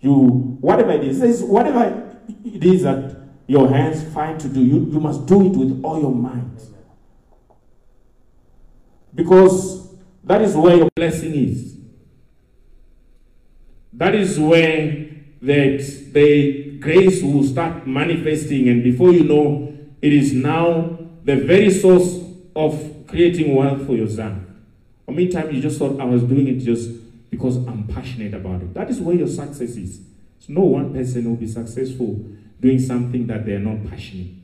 You, whatever it is, says, whatever it is that your hands find to do, you, you must do it with all your might. Because that is where your blessing is. That is where that the grace will start manifesting, and before you know, it is now the very source of creating wealth for yourself. Or meantime, you just thought I was doing it just because I'm passionate about it. That is where your success is. So no one person will be successful doing something that they're not passionate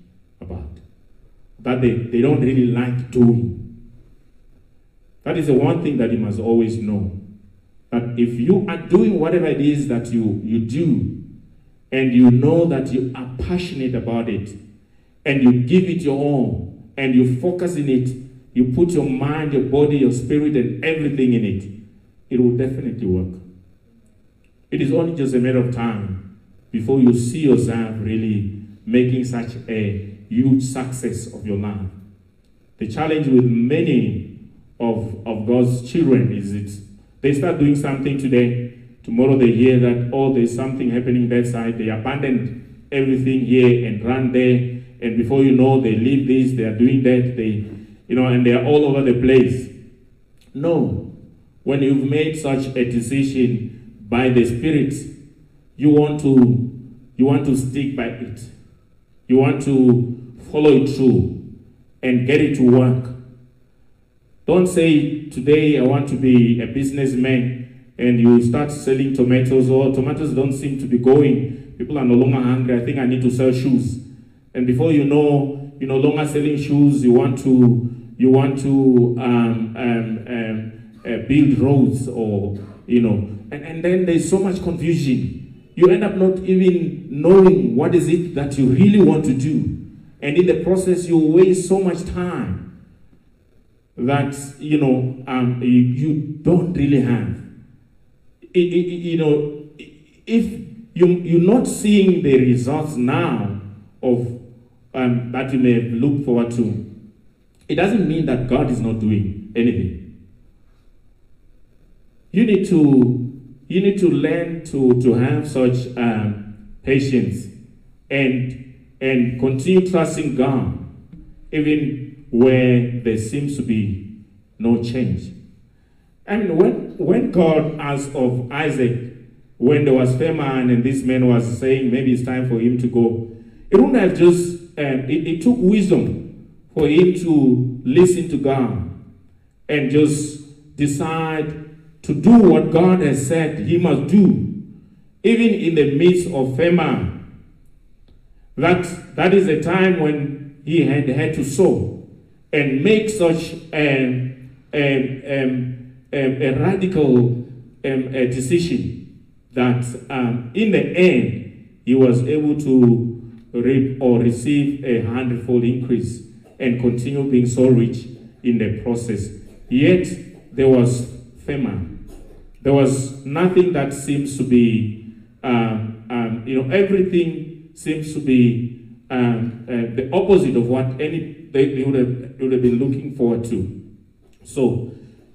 about, that they, they don't really like doing. That is the one thing that you must always know. That if you are doing whatever it is that you, you do, and you know that you are passionate about it, and you give it your all, and you focus in it, you put your mind, your body, your spirit, and everything in it, it will definitely work. It is only just a matter of time before you see yourself really making such a huge success of your life. The challenge with many of, of God's children is it they start doing something today, tomorrow they hear that, oh, there's something happening that side. They abandon everything here and run there. And before you know, they leave this, they are doing that, they, you know, and they are all over the place. No. When you've made such a decision by the Spirit, you want to you want to stick by it. You want to follow it through and get it to work. Don't say, today I want to be a businessman and you start selling tomatoes or tomatoes don't seem to be going. People are no longer hungry. I think I need to sell shoes. And before you know, you're no longer selling shoes. You want to, you want to um, um, um, uh, build roads or, you know, and, and then there's so much confusion you end up not even knowing what is it that you really want to do. And in the process, you waste so much time that, you know, um, you, you don't really have. It, it, you know, if you, you're not seeing the results now of um, that you may looked forward to, it doesn't mean that God is not doing anything. You need to you need to learn to, to have such um, patience and and continue trusting God even where there seems to be no change. I mean, when, when God asked of Isaac, when there was famine and this man was saying maybe it's time for him to go, it wouldn't have just, um, it, it took wisdom for him to listen to God and just decide to do what God has said he must do, even in the midst of famine. That, that is a time when he had had to sow and make such a, a, a, a radical um, a decision that um, in the end he was able to reap or receive a hundredfold increase and continue being so rich in the process. Yet there was famine. There was nothing that seems to be, um, um, you know, everything seems to be um, uh, the opposite of what any they, they, would have, they would have been looking forward to. So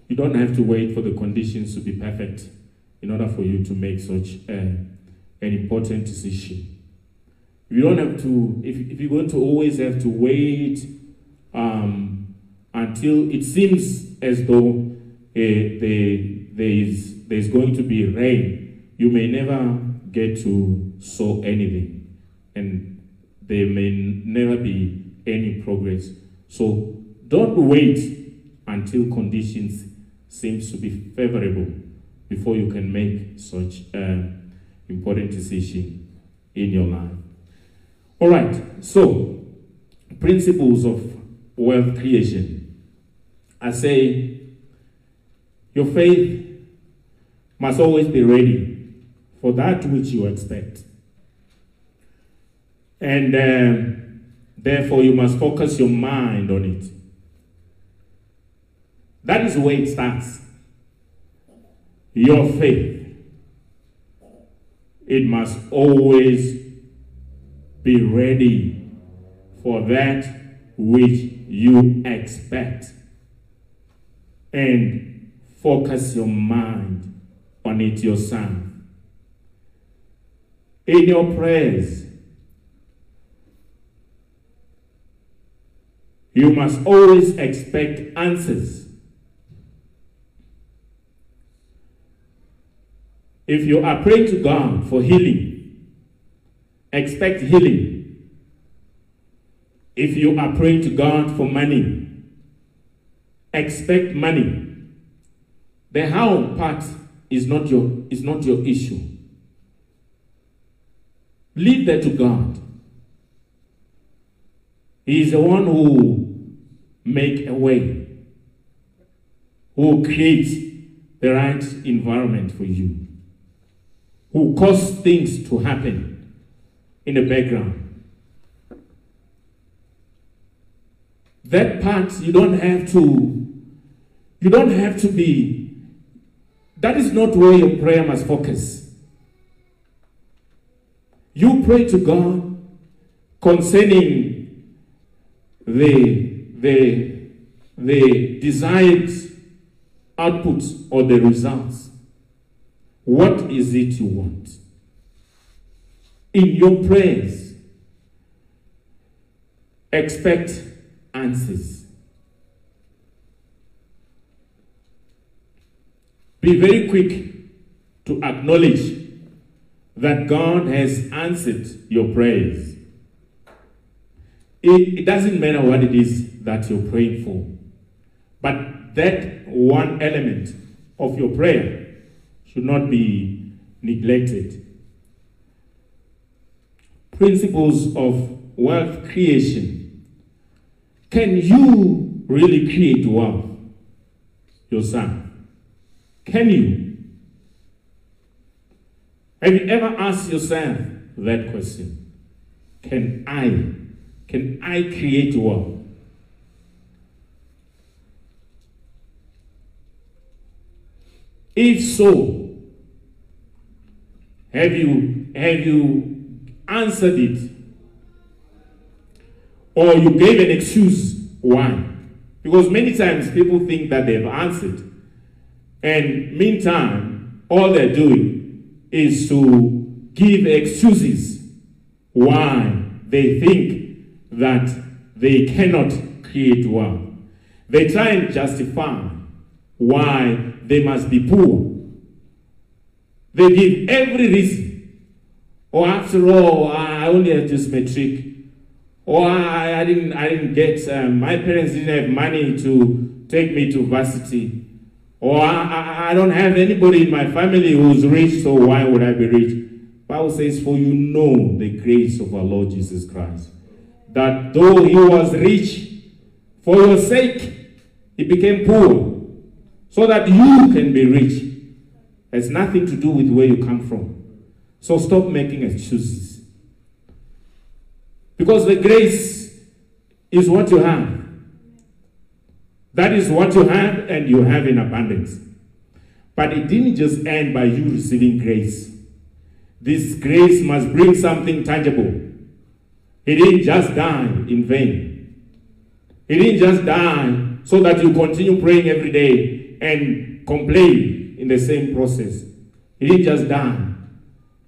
you don't have to wait for the conditions to be perfect in order for you to make such uh, an important decision. You don't have to, if, if you're going to always have to wait um, until it seems as though uh, the, there is there's going to be rain, you may never get to sow anything. And there may never be any progress. So don't wait until conditions seems to be favorable before you can make such an important decision in your life. All right, so principles of wealth creation. I say your faith must always be ready for that which you expect. And um, therefore, you must focus your mind on it. That is where it starts. Your faith. It must always be ready for that which you expect. And focus your mind on it yourself. in your prayers, you must always expect answers. If you are praying to God for healing, expect healing. If you are praying to God for money, expect money. The how part is not your is not your issue. Leave that to God. He is the one who make a way, who creates the right environment for you, who cause things to happen in the background. That part you don't have to, you don't have to be, that is not where your prayer must focus. You pray to God concerning the, the, the desired outputs or the results. What is it you want? In your prayers, expect answers. Be very quick to acknowledge that God has answered your prayers. It, it, doesn't matter what it is that you're praying for, but that one element of your prayer should not be neglected. Principles of wealth creation. Can you really create wealth yourself? Can you? Have you ever asked yourself that question? Can I, can I create wealth? If so, have you have you answered it? Or you gave an excuse why? Because many times people think that they've answered. And meantime, all they're doing is to give excuses why they think that they cannot create wealth. They try and justify why they must be poor. They give every reason. Or after all, I only had this matric. Or I, I didn't, I didn't get, um, my parents didn't have money to take me to varsity. Or I, I, I don't have anybody in my family who's rich, so why would I be rich? Bible says, for you know the grace of our Lord Jesus Christ. That though he was rich, for your sake, he became poor. So that you can be rich. It has nothing to do with where you come from. So stop making excuses. Because the grace is what you have. That is what you have, and you have in abundance. But it didn't just end by you receiving grace. This grace must bring something tangible. He didn't just die in vain. He didn't just die so that you continue praying every day and complain in the same process. He didn't just die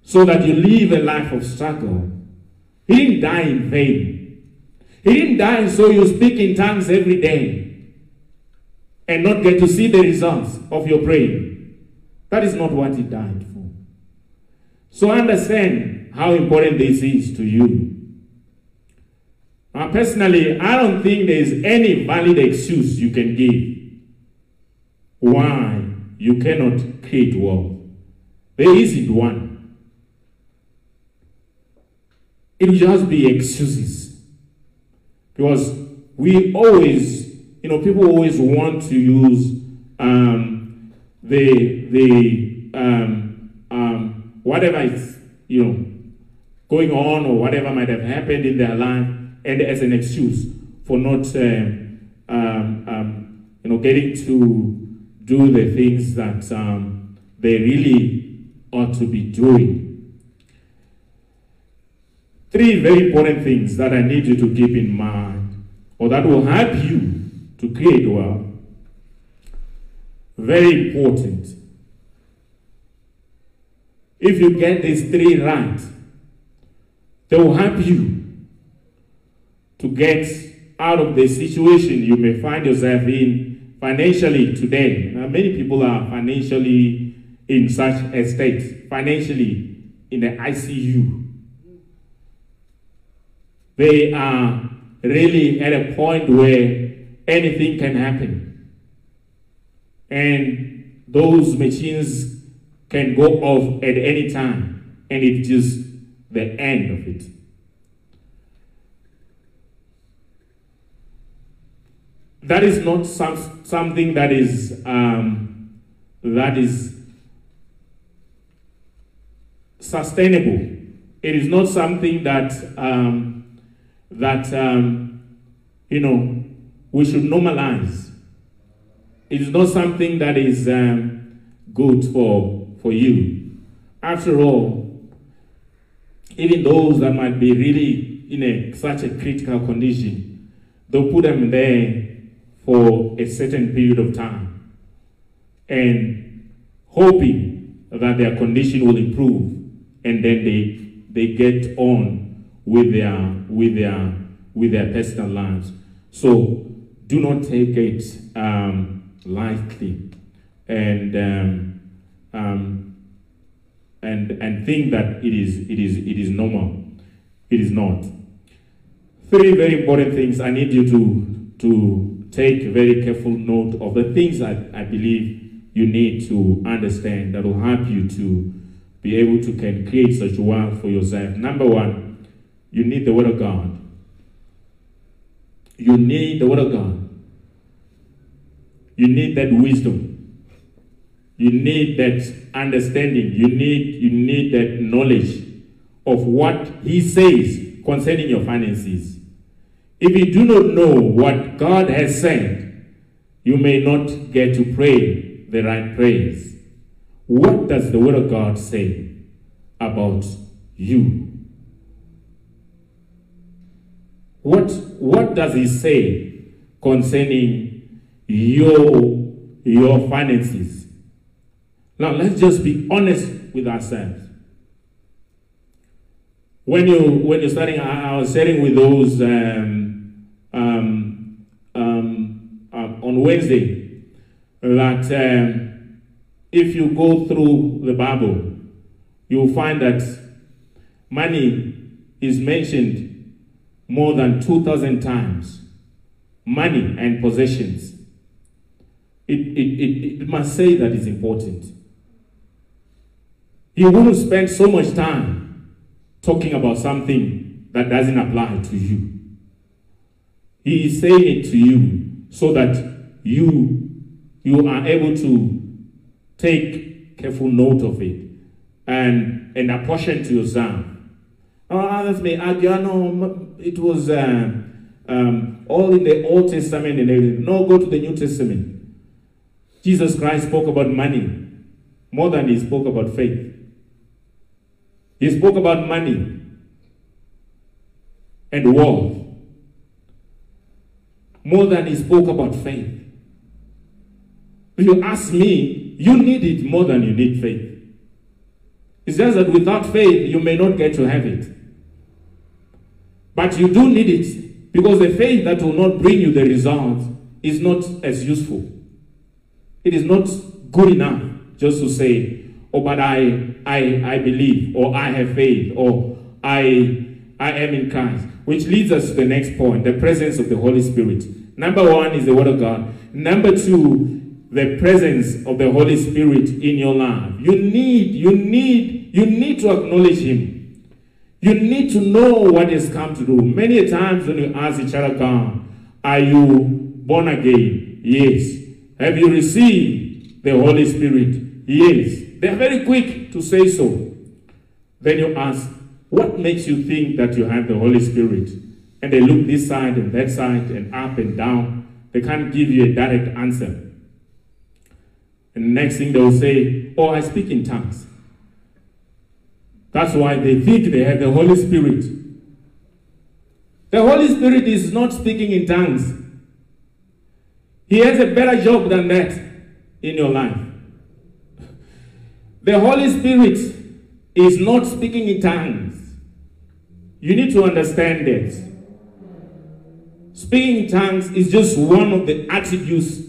so that you live a life of struggle. He didn't die in vain. He didn't die so you speak in tongues every day and not get to see the results of your praying. That is not what he died for. So understand how important this is to you. Now, personally, I don't think there is any valid excuse you can give why you cannot create wealth. There isn't one. It just be excuses. Because we always, you know, people always want to use um, the, the um, um, whatever is, you know, going on or whatever might have happened in their life and as an excuse for not, um, um, um, you know, getting to do the things that they really ought to be doing. Three very important things that I need you to keep in mind, or that will help you to create wealth. Very important. If you get these three right, They will help you to get out of the situation you may find yourself in financially today. Now, many people are financially in such a state, financially in the ICU. They are really at a point where anything can happen. And those machines can go off at any time, and it's just the end of it. That is not some, something that is um, that is sustainable. It is not something that um, that um, you know we should normalize. It is not something that is um, good for for you. After all, even those that might be really in a, such a critical condition, they'll put them there for a certain period of time and hoping that their condition will improve and then they they get on with their with their with their personal lives so do not take it um, lightly and um, um, and and think that it is it is it is normal it is not three very important things i need you to to take very careful note of the things that I believe you need to understand that will help you to be able to can create such wealth for yourself. Number one, you need the Word of God. You need the Word of God. You need that wisdom. You need that understanding. You need, you need that knowledge of what He says concerning your finances. If you do not know what God has said, you may not get to pray the right prayers. What does the Word of God say about you? What, what does He say concerning your, your finances? Now, let's just be honest with ourselves. When you when you're starting, I, I was sharing with those um, um, um, uh, on Wednesday that um, if you go through the Bible, you'll find that money is mentioned more than two thousand times. Money and possessions. It, it, it, it must say that it's important. You wouldn't spend so much time talking about something that doesn't apply to you. He is saying it to you so that you, you are able to take careful note of it and, and apportion to yourself. Uh, others may argue, no, it was uh, um, all in the Old Testament and everything. No, go to the New Testament. Jesus Christ spoke about money more than he spoke about faith. He spoke about money and wealth more than he spoke about faith. If you ask me, you need it more than you need faith. It's just that without faith, you may not get to have it. But you do need it because the faith that will not bring you the results is not as useful. It is not good enough just to say, oh, but I, I, I believe, or I have faith, or I, I am in Christ. Which leads us to the next point, the presence of the Holy Spirit. Number one is the Word of God. Number two, the presence of the Holy Spirit in your life. You need, you need, you need to acknowledge Him. You need to know what He's come to do. Many times when you ask each other, God, are you born again? Yes. Have you received the Holy Spirit? Yes. They're very quick to say so. Then you ask, what makes you think that you have the Holy Spirit? And they look this side and that side and up and down. They can't give you a direct answer. And the next thing they'll say, Oh, I speak in tongues. That's why they think they have the Holy Spirit. The Holy Spirit is not speaking in tongues. He has a better job than that in your life. The Holy Spirit is not speaking in tongues. You need to understand that. Speaking in tongues is just one of the attributes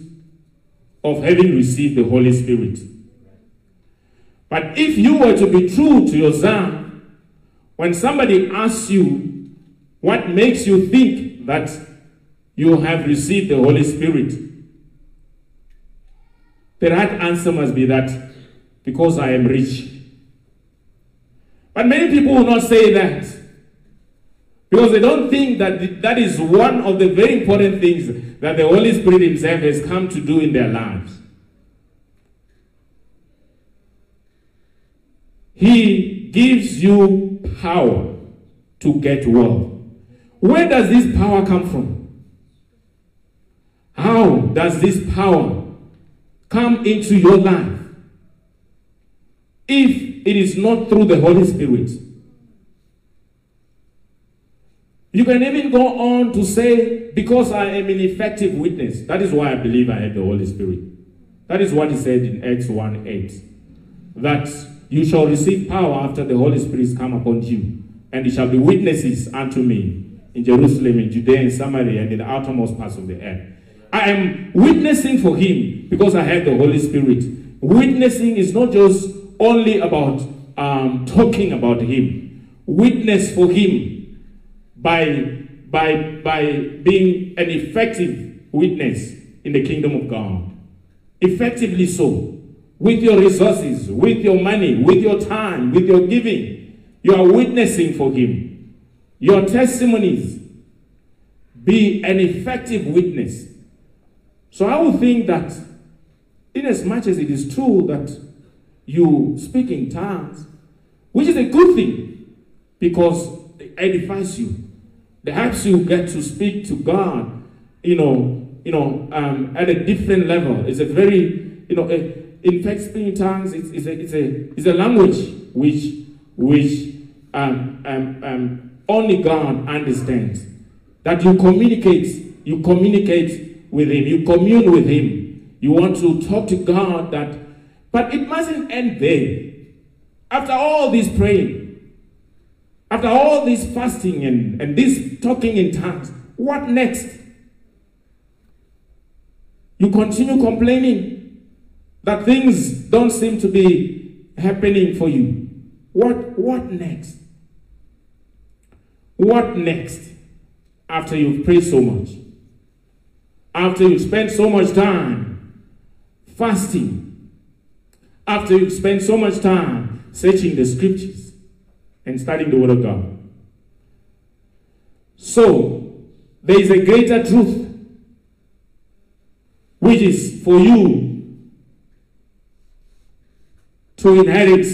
of having received the Holy Spirit. But if you were to be true to your Zam, when somebody asks you what makes you think that you have received the Holy Spirit, the right answer must be that because I am rich. But many people will not say that because they don't think that that is one of the very important things that the Holy Spirit Himself has come to do in their lives. He gives you power to get well. Where does this power come from? How does this power come into your life? If it is not through the Holy Spirit. You can even go on to say, because I am an effective witness. That is why I believe I have the Holy Spirit. That is what he said in Acts 1 8. That you shall receive power after the Holy Spirit is come upon you, and you shall be witnesses unto me in Jerusalem, in Judea, in Samaria, and in the outermost parts of the earth. I am witnessing for him because I have the Holy Spirit. Witnessing is not just only about um, talking about him. Witness for him by, by, by being an effective witness in the kingdom of God. Effectively so. With your resources, with your money, with your time, with your giving. You are witnessing for Him. Your testimonies. Be an effective witness. So I would think that, in as much as it is true that you speak in tongues, which is a good thing because it edifies you, Perhaps you get to speak to God, you know, you know, um, at a different level. It's a very, you know, a, in fact, speaking tongues it's, it's, a, a, a language which, which um, um, um, only God understands. That you communicate, you communicate with Him, you commune with Him. You want to talk to God that, but it mustn't end there. After all this praying, after all this fasting and, and this talking in tongues, what next? You continue complaining that things don't seem to be happening for you. What, what next? What next after you've prayed so much? After you've spent so much time fasting? After you've spent so much time searching the scriptures? and studying the Word of God. So, there is a greater truth, which is for you to inherit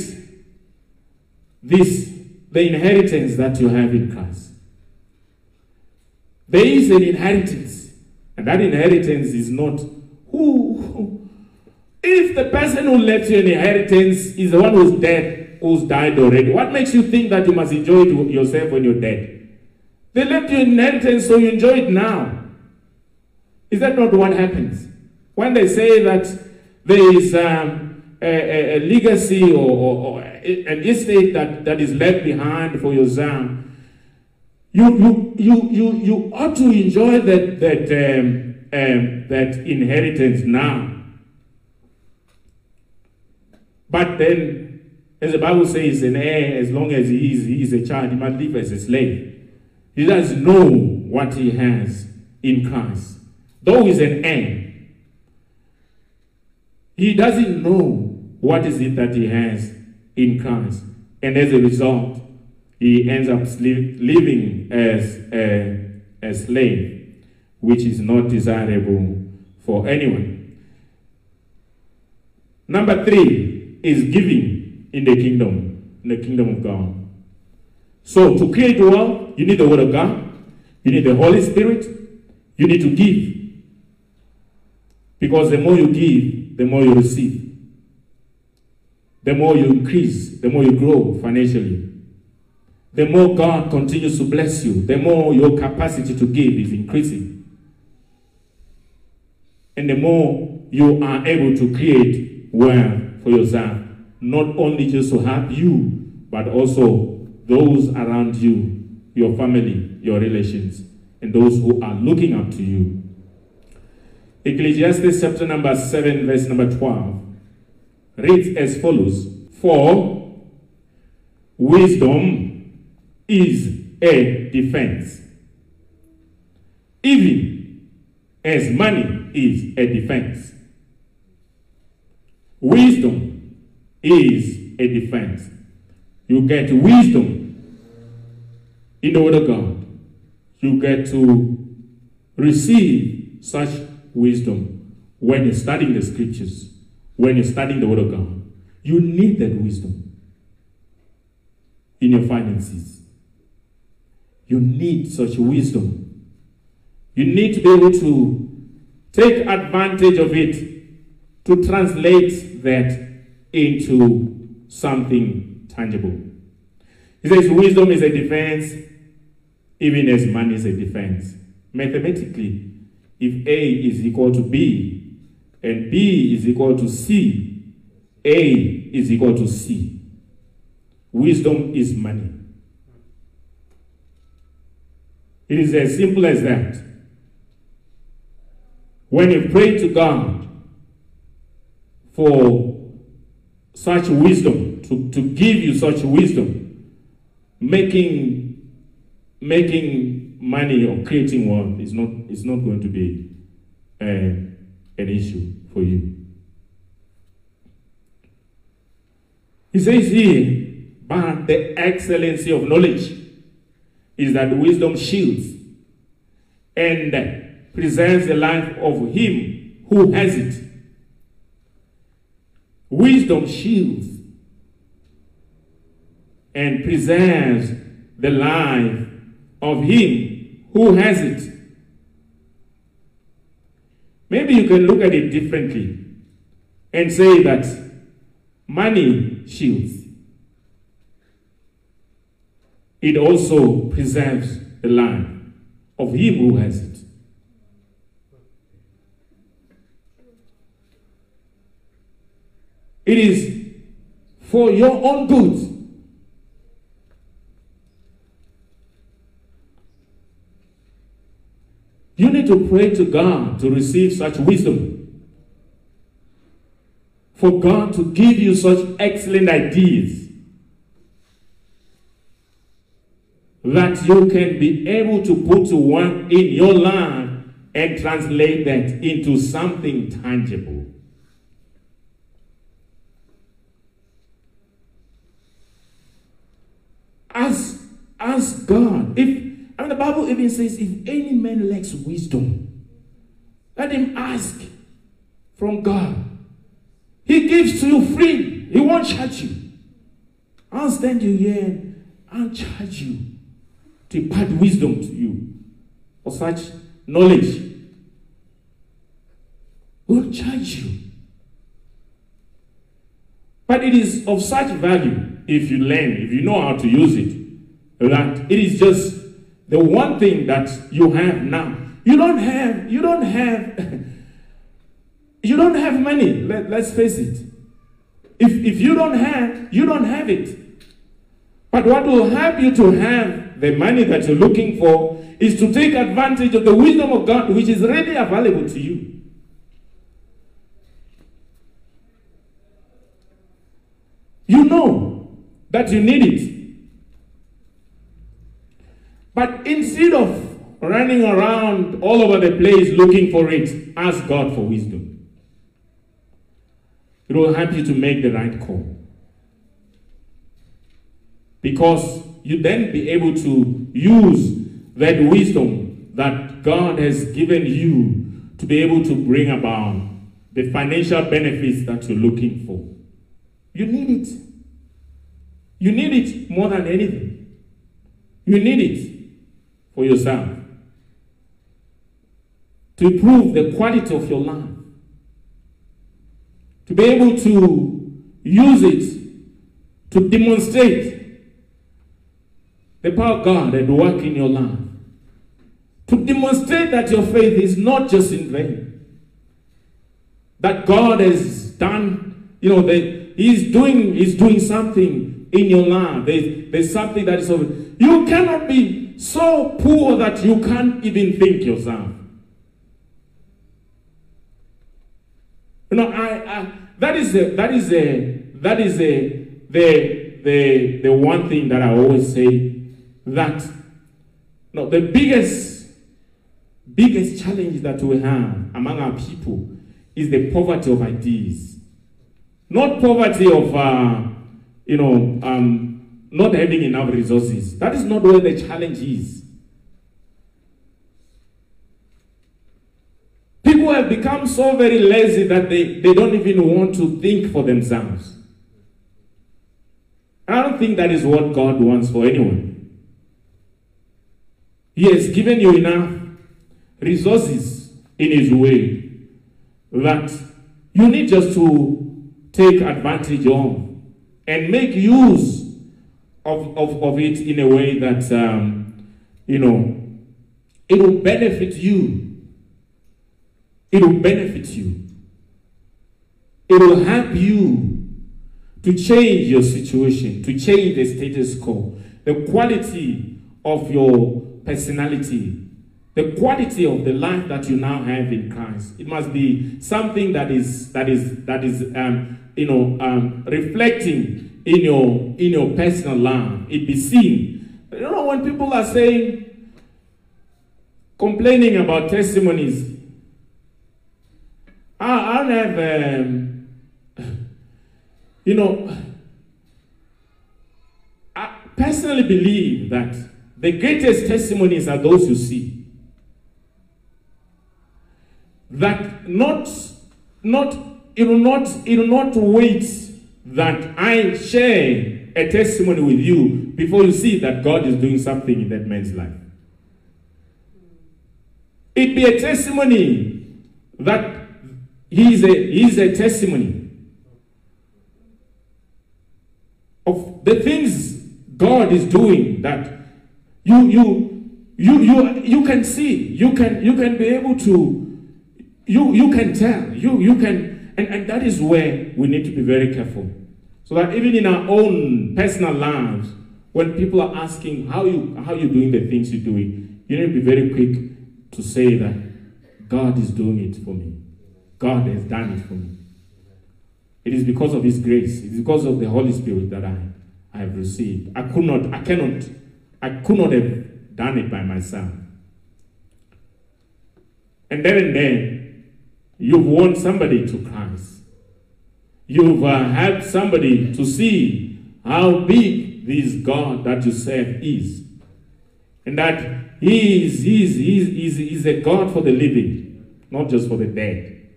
this, the inheritance that you have in Christ. There is an inheritance, and that inheritance is not who. If the person who left you an inheritance is the one who's dead, who's died already. What makes you think that you must enjoy it yourself when you're dead? They left you an inheritance, so you enjoy it now. Is that not what happens? When they say that there is um, a, a, legacy or, or, or, an estate that, that is left behind for your son, you, you, you, you, you ought to enjoy that, that, um, um, that inheritance now. But then as the Bible says, an heir, as long as he is, he is a child, he must live as a slave. He doesn't know what he has in Christ. Though he's an heir, he doesn't know what is it that he has in Christ. And as a result, he ends up living as a, a slave, which is not desirable for anyone. Number three is giving in the kingdom, in the kingdom of God. So to create wealth, you need the word of God, you need the Holy Spirit, you need to give. Because the more you give, the more you receive. The more you increase, the more you grow financially. The more God continues to bless you, the more your capacity to give is increasing. And the more you are able to create wealth for yourself not only just to help you, but also those around you your family, your relations, and those who are looking up to you. Ecclesiastes chapter number 7, verse number 12 reads as follows For wisdom is a defense, even as money is a defense. Wisdom is a defense. You get wisdom in the Word of God. You get to receive such wisdom when you're studying the scriptures, when you're studying the Word of God. You need that wisdom in your finances. You need such wisdom. You need to be able to take advantage of it to translate that into something tangible. He says, Wisdom is a defense, even as money is a defense. Mathematically, if A is equal to B and B is equal to C, A is equal to C. Wisdom is money. It is as simple as that. When you pray to God for such wisdom, to, to give you such wisdom, making, making money or creating wealth is not, is not going to be uh, an issue for you. He says here, but the excellency of knowledge is that wisdom shields and preserves the life of him who has it. Wisdom shields and preserves the life of him who has it. Maybe you can look at it differently and say that money shields. It also preserves the life of him who has it. It is for your own good. You need to pray to God to receive such wisdom. For God to give you such excellent ideas that you can be able to put work in your life and translate that into something tangible. Ask, ask God. If The Bible even says, if any man lacks wisdom, let him ask from God. He gives to you free. He won't charge you. I'll stand you here and charge you to impart wisdom to you or such knowledge. Will charge you. But it is of such value if you learn, if you know how to use it, that it is just the one thing that you have now. You don't have, you don't have, you don't have money. Let, let's face it. If, if you don't have, you don't have it. But what will help you to have the money that you're looking for is to take advantage of the wisdom of God, which is readily available to you. You know that you need it. But instead of running around all over the place looking for it, ask God for wisdom. It will help you to make the right call. Because you then be able to use that wisdom that God has given you to be able to bring about the financial benefits that you're looking for. You need it. You need it more than anything. You need it for yourself to improve the quality of your life, to be able to use it to demonstrate the power of God and work in your life. To demonstrate that your faith is not just in vain. That God has done, you know, that He's doing, He's doing something in your life. There's, there's something that is over. You cannot be so poor that you can't even think yourself. You know, I, I that is a, that is a that is a the the the one thing that I always say that no the biggest biggest challenge that we have among our people is the poverty of ideas, not poverty of uh, you know um, not having enough resources. That is not where the challenge is. People have become so very lazy that they, they don't even want to think for themselves. I don't think that is what God wants for anyone. He has given you enough resources in His way that you need just to take advantage of and make use of, of, of it in a way that, um, you know, it will benefit you it will benefit you. It will help you to change your situation, to change the status quo, the quality of your personality, the quality of the life that you now have in Christ. It must be something that is that is that is um, you know um, reflecting in your in your personal life. It be seen. You know when people are saying complaining about testimonies I, I have, um, you know, I personally believe that the greatest testimonies are those you see. That not, not, it will not, it will not wait that I share a testimony with you before you see that God is doing something in that man's life. It be a testimony that he is a, he is a testimony of the things God is doing that you you you you you can see you can you can be able to you you can tell you you can and, and that is where we need to be very careful so that even in our own personal lives when people are asking how you how you doing the things you're doing you need to be very quick to say that God is doing it for me God has done it for me. It is because of His grace. It is because of the Holy Spirit that I, I have received. I could not, I cannot, I could not have done it by myself. And then and then, you've won somebody to Christ. You've uh, helped somebody to see how big this God that you serve is. And that He is, he is, he is, he is, a God for the living, not just for the dead.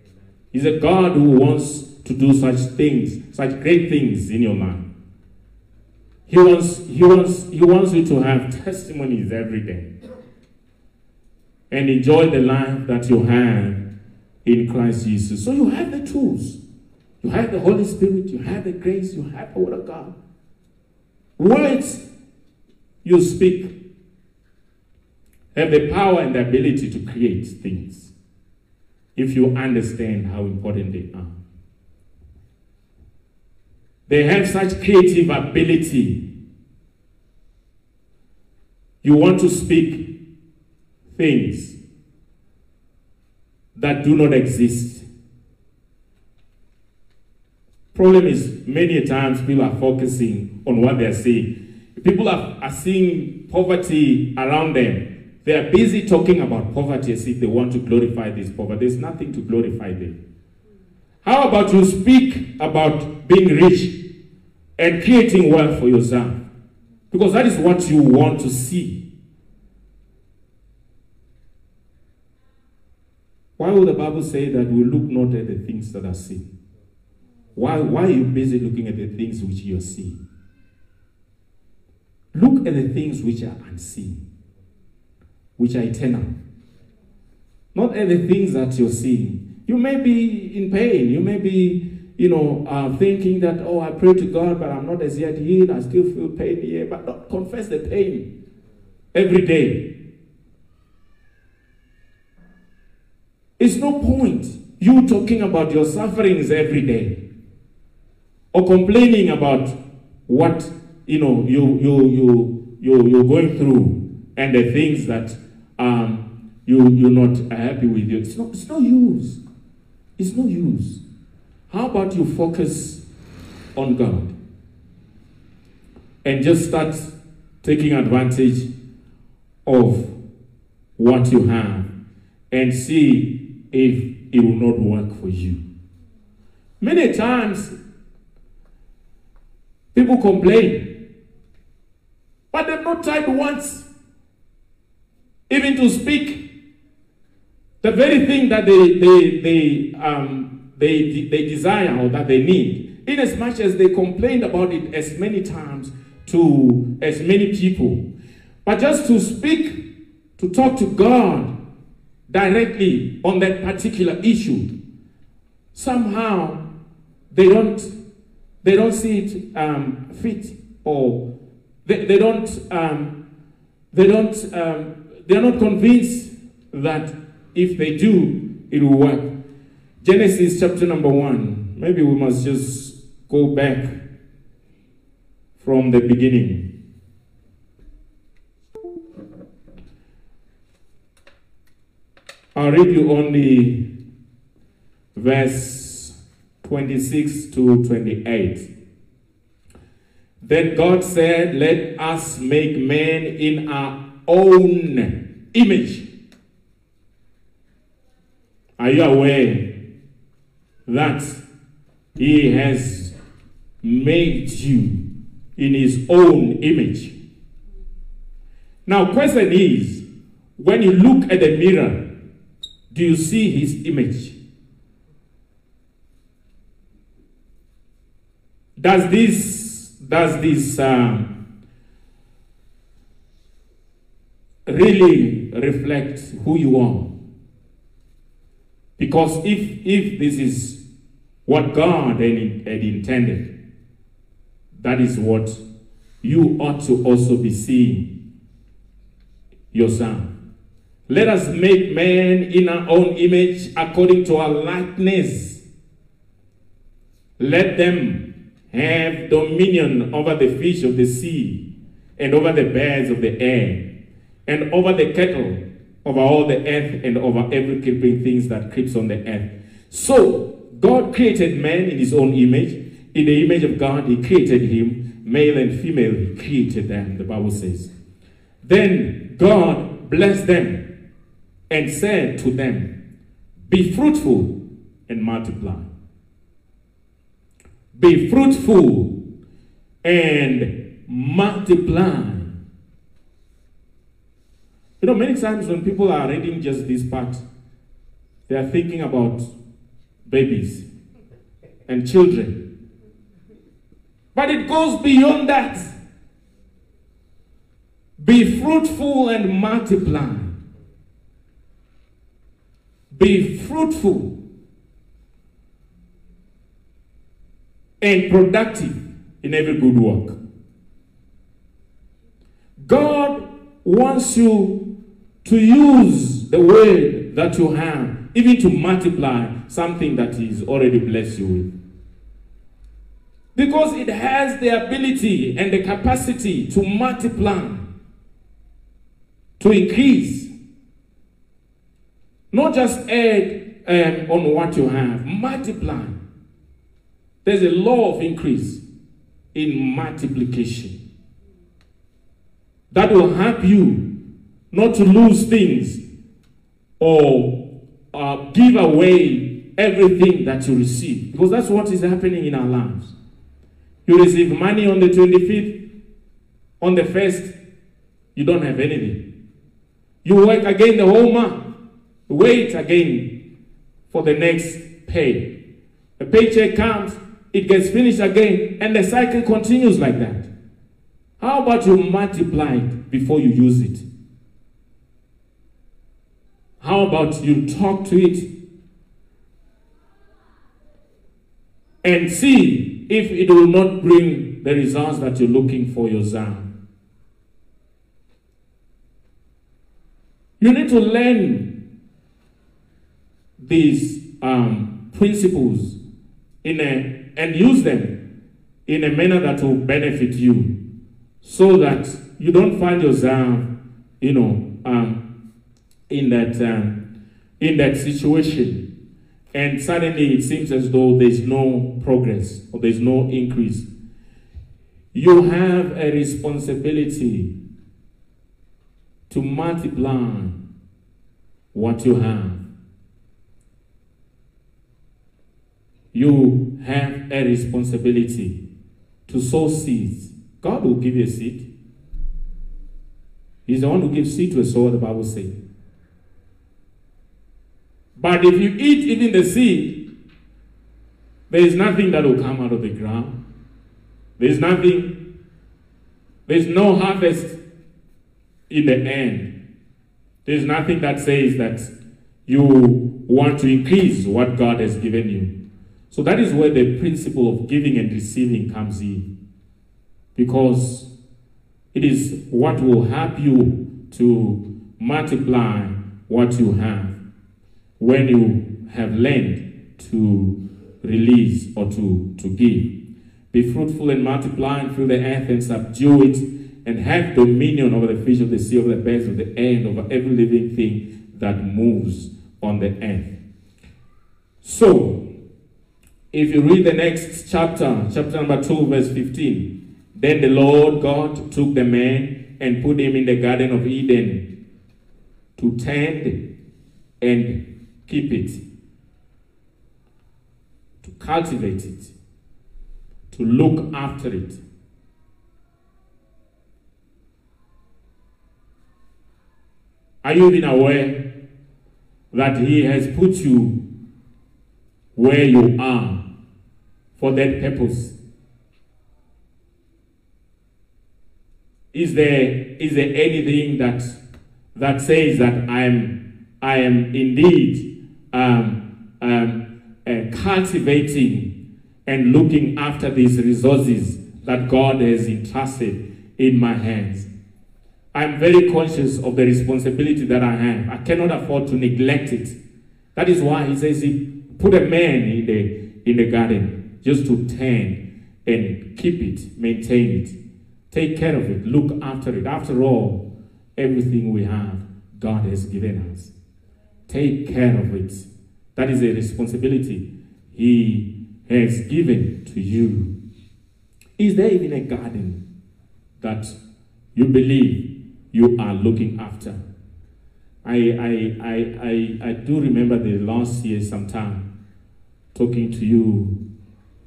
He's a God who wants to do such things, such great things in your life. He wants, he wants, he wants you to have testimonies every day and enjoy the life that you have in Christ Jesus. So you have the tools. You have the Holy Spirit, you have the grace, you have the Word of God. Words you speak have the power and the ability to create things if you understand how important they are. They have such creative ability. You want to speak things that do not exist. Problem is, many times people are focusing on what they are seeing. People are, are seeing poverty around them they are busy talking about poverty as if they want to glorify this poverty. There's nothing to glorify there. How about you speak about being rich and creating wealth for yourself? Because that is what you want to see. Why would the Bible say that we look not at the things that are seen? Why, why are you busy looking at the things which you are seeing? Look at the things which are unseen which are eternal. Not at the things that you're seeing. You may be in pain. You may be, you know, uh, thinking that, oh, I pray to God, but I'm not as yet healed. I still feel pain here. But don't confess the pain every day. It's no point you talking about your sufferings every day or complaining about what you know you you you you you're going through and the things that um you you're not happy with you. It's not it's no use. It's no use. How about you focus on God and just start taking advantage of what you have and see if it will not work for you. Many times, people complain, but they've not tried once even to speak the very thing that they, they, they, um, they, they desire or that they need. In as much as they complained about it as many times to as many people. But just to speak, to talk to God directly on that particular issue, somehow they don't they don't see it um, fit or they, they don't um, they don't um, they're not convinced that if they do it will work. Genesis chapter number one. Maybe we must just go back from the beginning i'll read you only verse 26 to 28 then God said, Let us make man in our own image. Are you aware that He has made you in His own image? Now, question is, when you look at the mirror, do you see His image? Does this does this um, really reflect who you are? Because if if this is what God had, had intended, that is what you ought to also be seeing yourself. Let us make man in our own image according to our likeness. Let them have dominion over the fish of the sea, and over the birds of the air, and over the cattle, over all the earth, and over every creeping things that creeps on the earth. So, God created man in his own image. In the image of God, he created him, male and female, he created them, the Bible says. Then God blessed them and said to them, Be fruitful and multiply. Be fruitful and multiply. You know, many times when people are reading just this part, they are thinking about babies and children. But it goes beyond that. Be fruitful and multiply. Be fruitful and productive in every good work. God wants you to use the word that you have, even to multiply something that He's already blessed you with. Because it has the ability and the capacity to multiply, to increase. Not just add um, on what you have, multiply. There's a law of increase in multiplication that will help you not to lose things or uh, give away everything that you receive. Because that's what is happening in our lives. You receive money on the 25th, on the 1st, you don't have anything. You work again the whole month, wait again for the next pay. The paycheck comes, it gets finished again, and the cycle continues like that. How about you multiply it before you use it? How about you talk to it and see if it will not bring the results that you're looking for your yourself? You need to learn these um, principles in a and use them in a manner that will benefit you. so that you don't find yourself, you know, um, in that um, in that situation, and suddenly it seems as though there's no progress or there's no increase. You have a responsibility to multiply what you have. You have a responsibility to sow seeds. God will give you a seed. He's the one who gives seed to a sower, the Bible says. But if you eat even the seed, there is nothing that will come out of the ground. There is nothing, there is no harvest in the end. There is nothing that says that you want to increase what God has given you. So that is where the principle of giving and receiving comes in. Because it is what will help you to multiply what you have when you have learned to release or to, to give. Be fruitful and multiply and fill the earth and subdue it and have dominion over the fish of the sea, over the birds of the air, and over every living thing that moves on the earth. So, if you read the next chapter, chapter number 2, verse 15, then the Lord God took the man and put him in the Garden of Eden to tend and keep it, to cultivate it, to look after it. Are you even aware that He has put you where you are for that purpose? Is there is there anything that that says that I'm I am indeed um, um, uh, cultivating and looking after these resources that God has entrusted in my hands? I'm very conscious of the responsibility that I have. I cannot afford to neglect it. That is why he says he put a man in the in the garden just to tend and keep it, maintain it, take care of it, look after it. After all, everything we have, God has given us. Take care of it. That is a responsibility He has given to you. Is there even a garden that you believe you are looking after. I, I, I, I, I do remember the last year sometime talking to you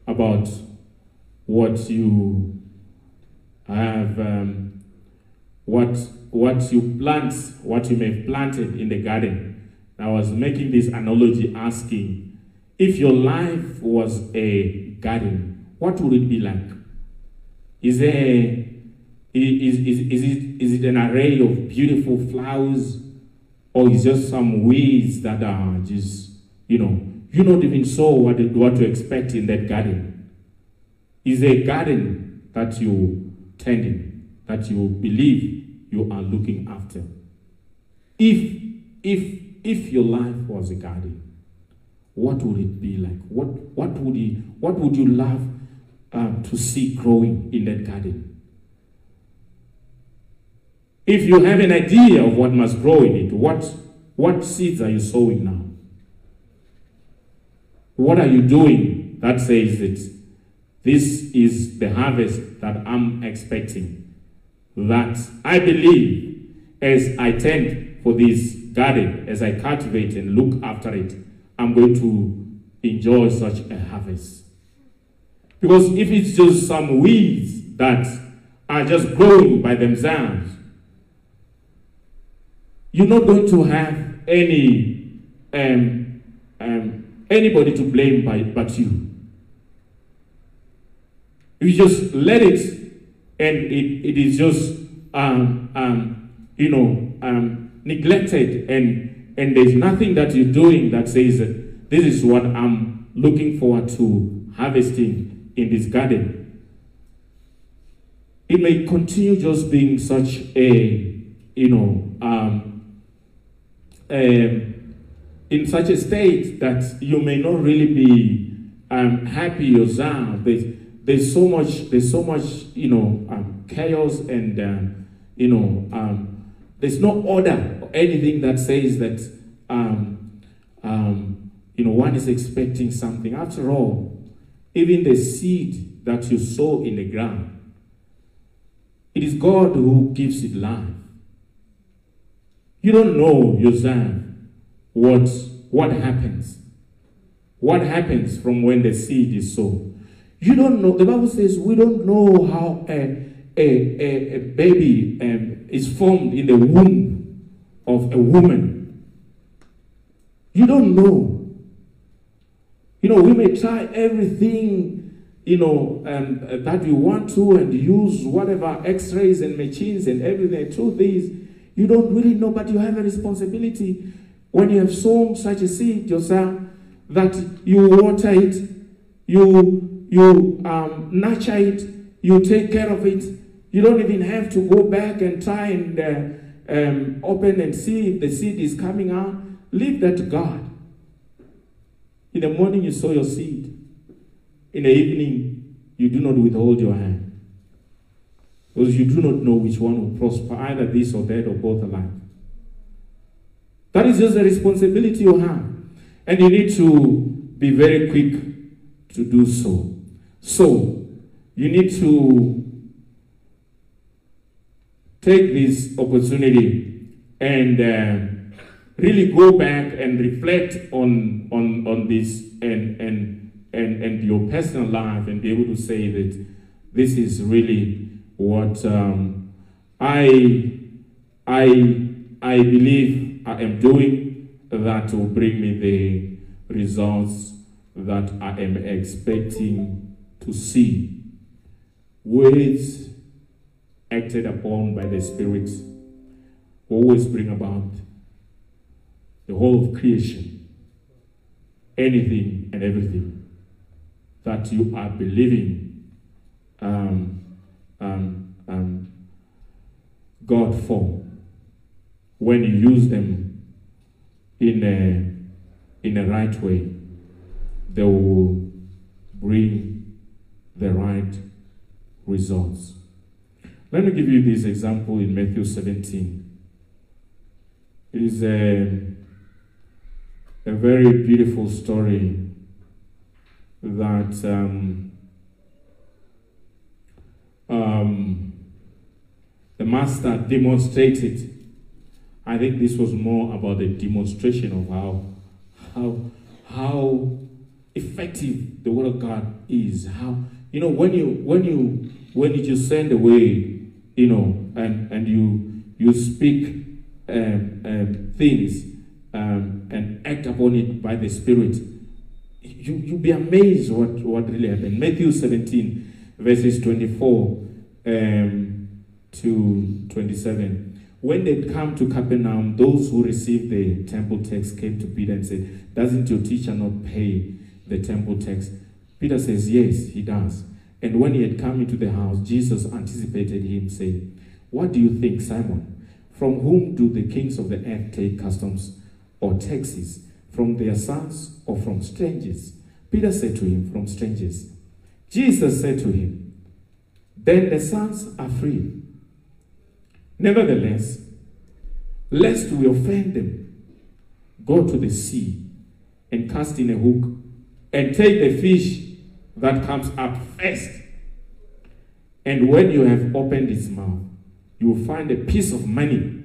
about what you have, um, what, what you plant, what you may have planted in the garden. I was making this analogy asking, if your life was a garden, what would it be like? Is there is, is, is, it, is it an array of beautiful flowers or is just some weeds that are just, you know, you not even saw what, what to expect in that garden? Is a garden that you tending, that you believe you are looking after? If, if, if your life was a garden, what would it be like? What, what, would, you, what would you love um, to see growing in that garden? If you have an idea of what must grow in it, what, what seeds are you sowing now? What are you doing that says it. this is the harvest that I'm expecting? That I believe as I tend for this garden, as I cultivate and look after it, I'm going to enjoy such a harvest. Because if it's just some weeds that are just growing by themselves, you're not going to have any um, um, anybody to blame by, but you. You just let it, and it, it is just um, um, you know um, neglected, and and there's nothing that you're doing that says this is what I'm looking forward to harvesting in this garden. It may continue just being such a you know um, um, in such a state that you may not really be um, happy yourself. There's, there's so much, there's so much, you know, um, chaos and, uh, you know, um, there's no order or anything that says that, um, um, you know, one is expecting something. After all, even the seed that you sow in the ground, it is God who gives it life. You don't know yourself what, what happens. What happens from when the seed is sown. You don't know. The Bible says we don't know how a, a, a, a baby um, is formed in the womb of a woman. You don't know. You know, we may try everything, you know, um, that we want to and use whatever x-rays and machines and everything. Truth is, you don't really know, but you have a responsibility when you have sown such a seed yourself that you water it, you you um, nurture it, you take care of it. You don't even have to go back and try and uh, um, open and see if the seed is coming out. Leave that to God. In the morning, you sow your seed. In the evening, you do not withhold your hand. Because you do not know which one will prosper, either this or that or both alike. That is just a responsibility you have. And you need to be very quick to do so. So, you need to take this opportunity and uh, really go back and reflect on, on, on this and, and, and, and your personal life and be able to say that this is really what um, I, I, I believe I am doing that will bring me the results that I am expecting to see. Words acted upon by the Spirit always bring about the whole of creation, anything and everything that you are believing um, um, um, God for. When you use them in a, in a right way, they will bring the right results. Let me give you this example in Matthew 17. It is a, a very beautiful story that um, um, the master demonstrated. I think this was more about the demonstration of how, how, how effective the word of God is. How you know when you when you when you just send away, you know, and and you you speak um, um, things um, and act upon it by the Spirit, you you'll be amazed what what really happened. Matthew seventeen verses twenty four um, to twenty seven. When they come to Capernaum, those who received the temple tax came to Peter and said, Doesn't your teacher not pay the temple tax? Peter says, Yes, he does. And when he had come into the house, Jesus anticipated him, saying, What do you think, Simon? From whom do the kings of the earth take customs or taxes? From their sons or from strangers? Peter said to him, From strangers. Jesus said to him, Then the sons are free. Nevertheless, lest we offend them, go to the sea and cast in a hook and take the fish that comes up first. And when you have opened its mouth, you will find a piece of money.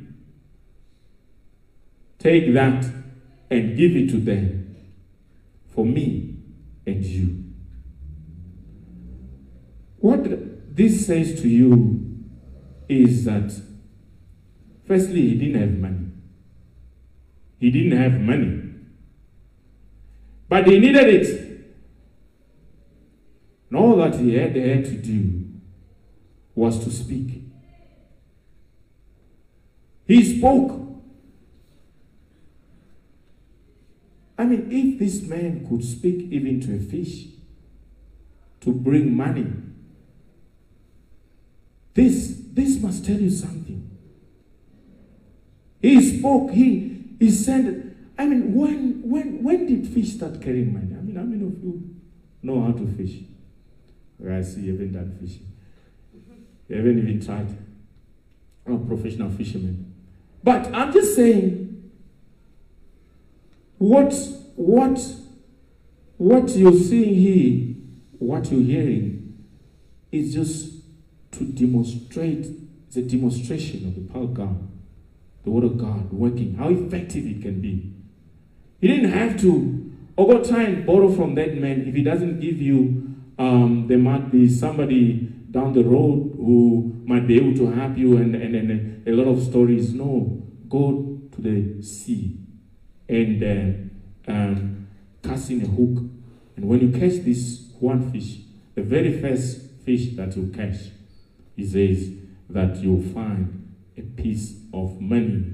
Take that and give it to them for me and you. What this says to you is that, firstly, he didn't have money. He didn't have money. But he needed it. And all that he had, had to do was to speak. He spoke. I mean, if this man could speak even to a fish to bring money, this, this must tell you something. He spoke, he, he said, I mean, when, when, when did fish start carrying money? I mean, how many of you know how to fish? I see you haven't done fishing. They haven't even tried. I'm a professional fisherman. But I'm just saying, what, what, what you're seeing here, what you're hearing, is just to demonstrate, the demonstration of the power of God, the Word of God working, how effective it can be. He didn't have to, over time, borrow from that man. If he doesn't give you, um, there might be somebody down the road who might be able to help you and, and, and a lot of stories. No, go to the sea and uh, um, cast in a hook. And when you catch this one fish, the very first fish that you catch, he says that you'll find a piece of money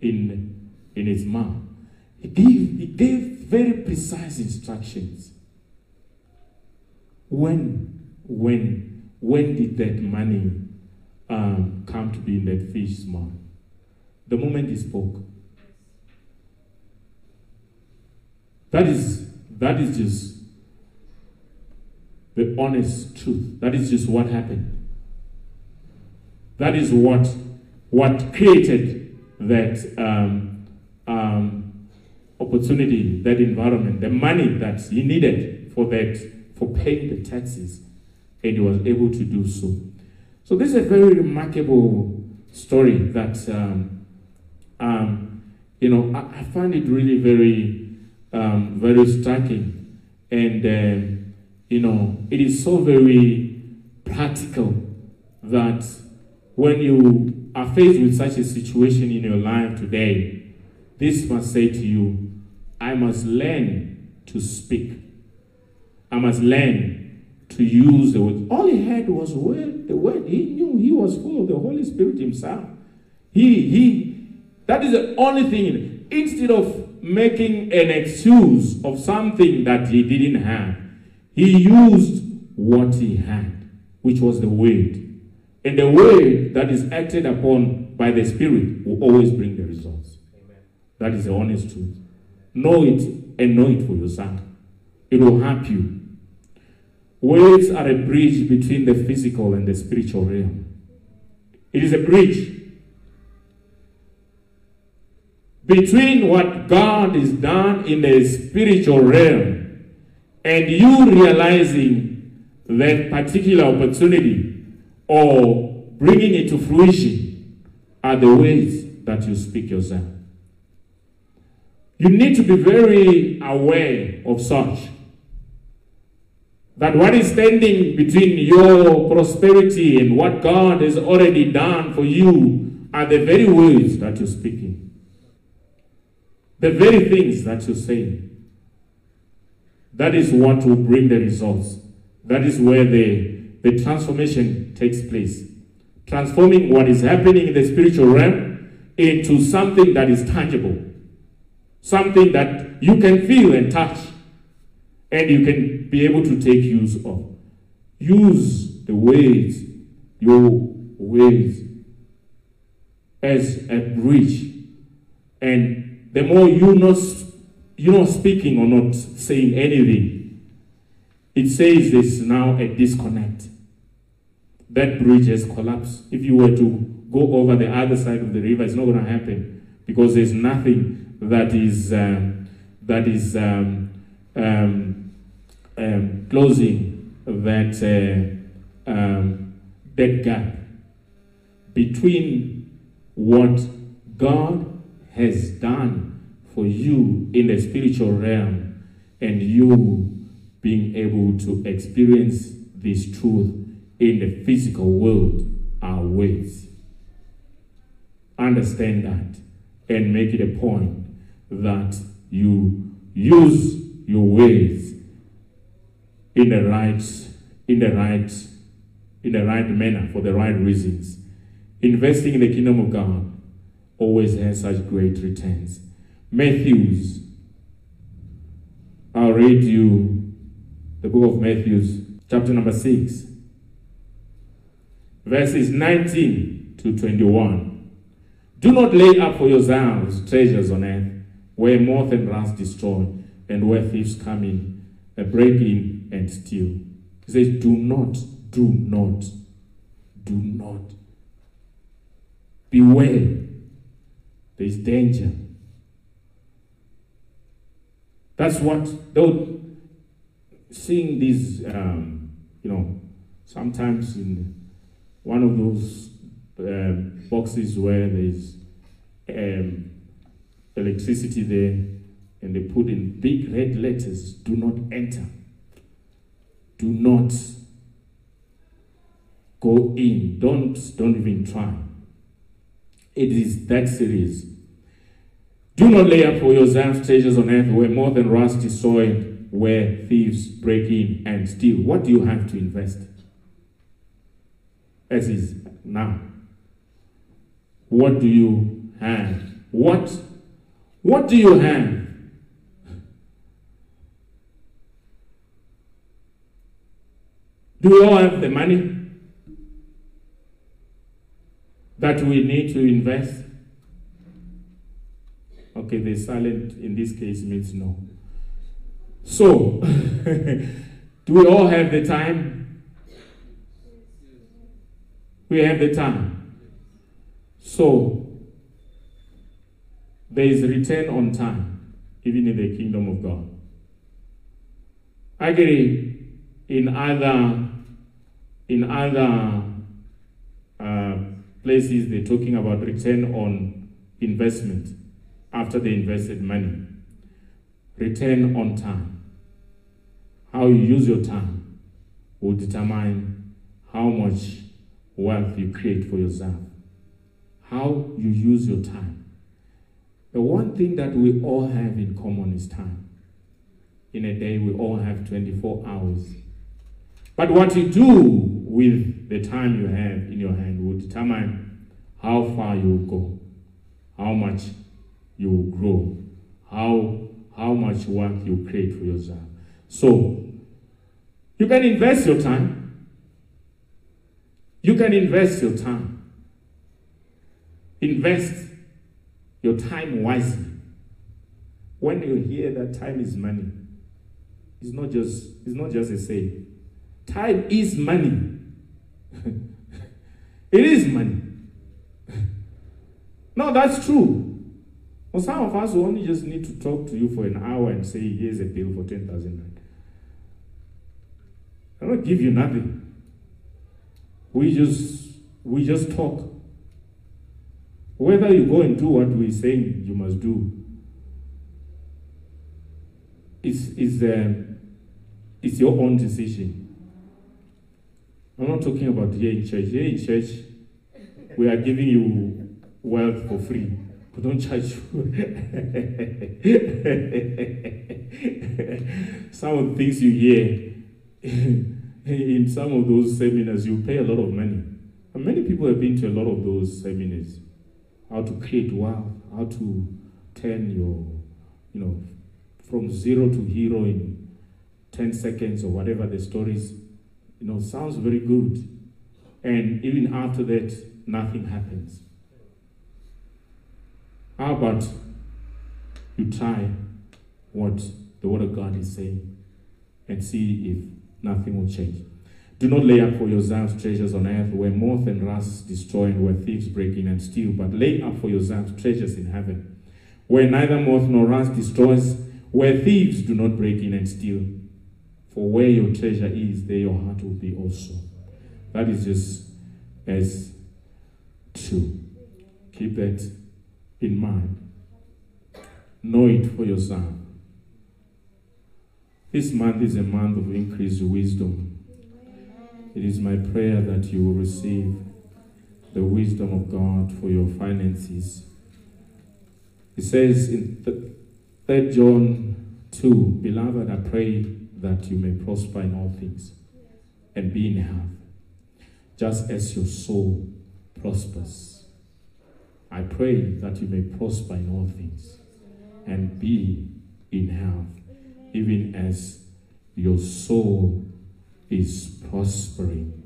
in, in its mouth. He gave, he gave very precise instructions. When, when, when did that money um, come to be in that fish's mouth? The moment he spoke. That is, that is just the honest truth. That is just what happened. That is what, what created that um, um, opportunity, that environment, the money that he needed for that, for paying the taxes, and he was able to do so. So this is a very remarkable story that um, um, you know I, I, find it really very um, very striking, and um, you know it is so very practical that when you faced with such a situation in your life today, this must say to you, I must learn to speak. I must learn to use the word. All he had was word, the word. He knew he was full of the Holy Spirit himself. He, he, that is the only thing. Instead of making an excuse of something that he didn't have, he used what he had, which was the word. And the way that is acted upon by the Spirit will always bring the results. Amen. That is the honest truth. Know it and know it for yourself. It will help you. Words are a bridge between the physical and the spiritual realm. It is a bridge between what God has done in the spiritual realm and you realizing that particular opportunity or bringing it to fruition are the ways that you speak yourself. You need to be very aware of such. That what is standing between your prosperity and what God has already done for you are the very words that you're speaking. The very things that you're saying. That is what will bring the results. That is where the, the transformation takes place. Transforming what is happening in the spiritual realm into something that is tangible. Something that you can feel and touch. And you can be able to take use of. Use the ways, your ways, as a bridge. And the more you not you're not speaking or not saying anything, it says there's now a disconnect. That bridge has collapsed. If you were to go over the other side of the river, it's not going to happen because there's nothing that is um, that is um, um, um closing that uh, um, that gap between what God has done for you in the spiritual realm and you being able to experience this truth in the physical world are ways. Understand that and make it a point that you use your ways in the right in the right in the right manner for the right reasons. Investing in the kingdom of God always has such great returns. Matthews. I'll read you the book of Matthews, chapter number 6, verses 19 to 21. Do not lay up for yourselves treasures on earth, where moth and rust destroy, and where thieves come in, and break in and steal. He says, Do not, do not, Do not. Beware. There is danger. That's what, though, seeing these, um, you know, sometimes in one of those um, boxes where there's um, electricity there, and they put in big red letters, do not enter. Do not go in. Don't, don't even try. It is that serious. Do not lay up for yourselves treasures on earth where more than rust destroy, where thieves break in and steal. What do you have to invest? As is now. What do you have? What what do you have? Do we all have the money that we need to invest? Okay, the silent in this case means no. So, do we all have the time? We have the time. So, there is return on time, even in the kingdom of God. Agree in other in other uh, places, they're talking about return on investment after they invested money. Return on time. How you use your time will determine how much wealth you create for yourself. How you use your time. The one thing that we all have in common is time. In a day, we all have 24 hours. But what you do with the time you have in your hand will determine how far you will go, how much you will grow, how, how much wealth you create for yourself. So, you can invest your time. You can invest your time. Invest your time wisely. When you hear that time is money, it's not just, it's not just a saying. Time is money. it is money. no, that's true. Well, some of us only just need to talk to you for an hour and say, here's a bill for 10,000 I don't give you nothing. We just we just talk. Whether you go and do what we're saying you must do is is um, it's your own decision. I'm not talking about here church. Here church, we are giving you wealth for free. We don't charge you. some of the things you hear in some of those seminars, you pay a lot of money. And many people have been to a lot of those seminars. How to create wealth, how to turn your, you know, from zero to hero in 10 seconds or whatever the stories you know, sounds very good. And even after that, nothing happens. How about you try what the Word of God is saying and see if nothing will change? Do not lay up for yourselves treasures on earth where moth and rust destroy and where thieves break in and steal, but lay up for yourselves treasures in heaven where neither moth nor rust destroys, where thieves do not break in and steal. For where your treasure is, there your heart will be also. That is just as true. Keep that in mind. Know it for yourself. This month is a month of increased wisdom. It is my prayer that you will receive the wisdom of God for your finances. It says in 3 John 2, Beloved, I pray that you may prosper in all things and be in health, just as your soul prospers. I pray that you may prosper in all things and be in health, even as your soul is prospering.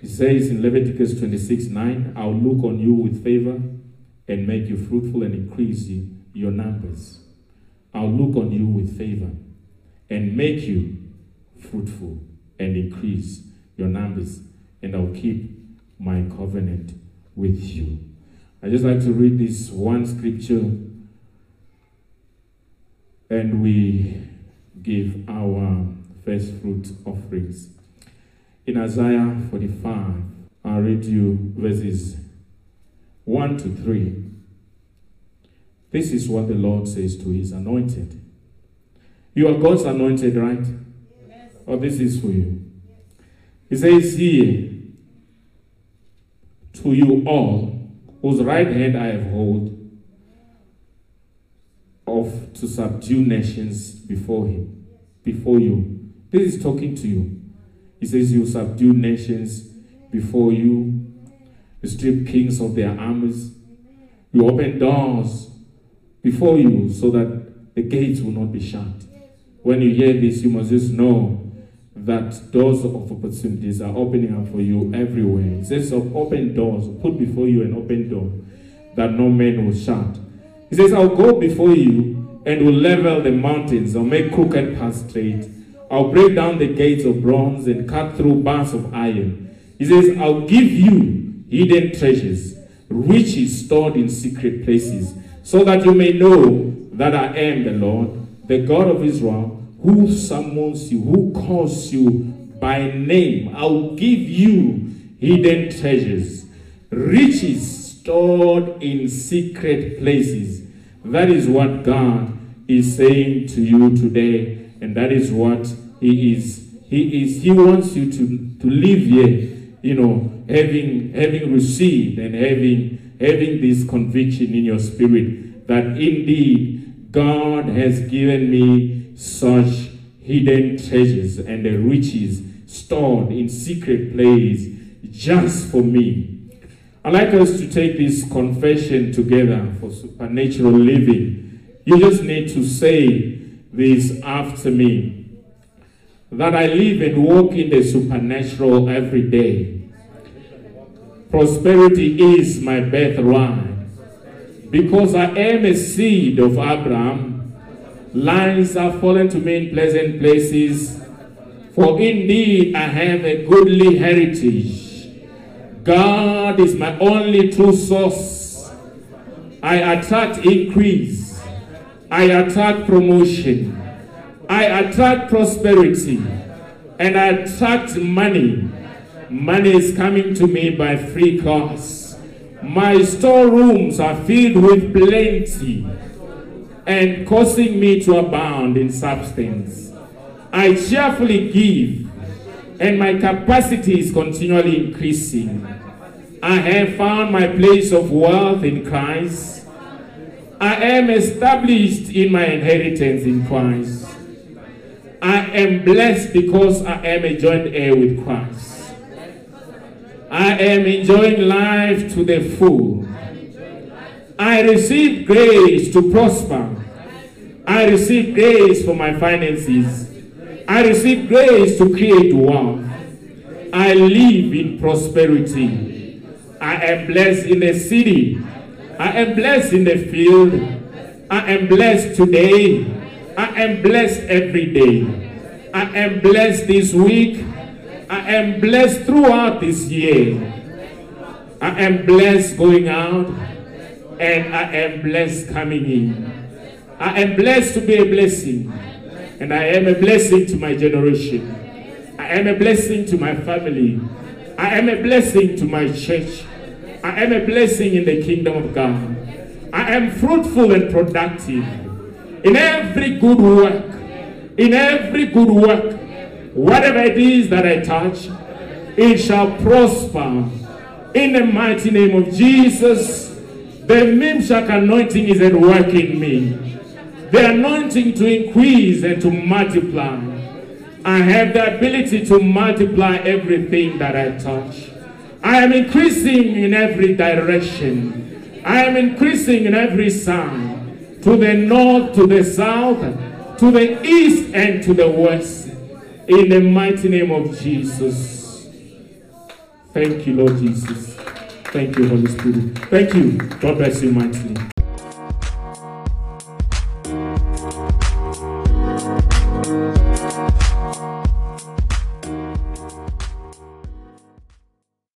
He says in Leviticus 26 9, I'll look on you with favor and make you fruitful and increase your numbers. I'll look on you with favor and make you fruitful and increase your numbers. and I'll keep my covenant with you. I just like to read this one scripture and we give our first fruit offerings. In Isaiah 45, I'll read you verses 1 to 3. This is what the Lord says to his anointed. You are God's anointed, right? Yes. Or oh, this is for you. He says here, to you all, whose right hand I have hold, of to subdue nations before him, before you. This is talking to you. He says, You subdue nations before you, you strip kings of their armies, you open doors before you so that the gates will not be shut. When you hear this, you must just know that doors of opportunities are opening up for you everywhere. It says of open doors, put before you an open door that no man will shut. He says, I'll go before you and will level the mountains. I'll make crooked paths straight. I'll break down the gates of bronze and cut through bars of iron. He says, I'll give you hidden treasures, riches stored in secret places, so that you may know that I am the Lord, the God of Israel, who summons you, who calls you by name. I'll give you hidden treasures, riches stored in secret places. That is what God is saying to you today, and that is what He is. He is. He wants you to, to live here, you know, having having received and having having this conviction in your spirit that indeed God has given me such hidden treasures and the riches stored in secret place just for me. I'd like us to take this confession together for supernatural living. You just need to say this after me. That I live and walk in the supernatural every day. Prosperity is my birthright. Because I am a seed of Abraham, lines are fallen to me in pleasant places. For indeed I have a goodly heritage God is my only true source. I attract increase. I attract promotion. I attract prosperity. And I attract money. Money is coming to me by free cost. My storerooms are filled with plenty and causing me to abound in substance. I cheerfully give and my capacity is continually increasing. I have found my place of wealth in Christ. I am established in my inheritance in Christ. I am blessed because I am a joint heir with Christ. I am enjoying life to the full. I receive grace to prosper. I receive grace for my finances. I receive grace to create wealth. I live in prosperity. I am blessed in the city. I am blessed in the field. I am blessed today. I am blessed every day. I am blessed this week. I am blessed throughout this year. I am blessed going out and I am blessed coming in. I am blessed to be a blessing. And I am a blessing to my generation. I am a blessing to my family. I am a blessing to my church. I am a blessing in the kingdom of God. I am fruitful and productive in every good work. In every good work. Whatever it is that I touch, it shall prosper. In the mighty name of Jesus, the Mimshach anointing is at work in me the anointing to increase and to multiply. I have the ability to multiply everything that I touch. I am increasing in every direction. I am increasing in every sound. To the north, to the south, to the east, and to the west. In the mighty name of Jesus. Thank you, Lord Jesus. Thank you, Holy Spirit. Thank you. God bless you mightily.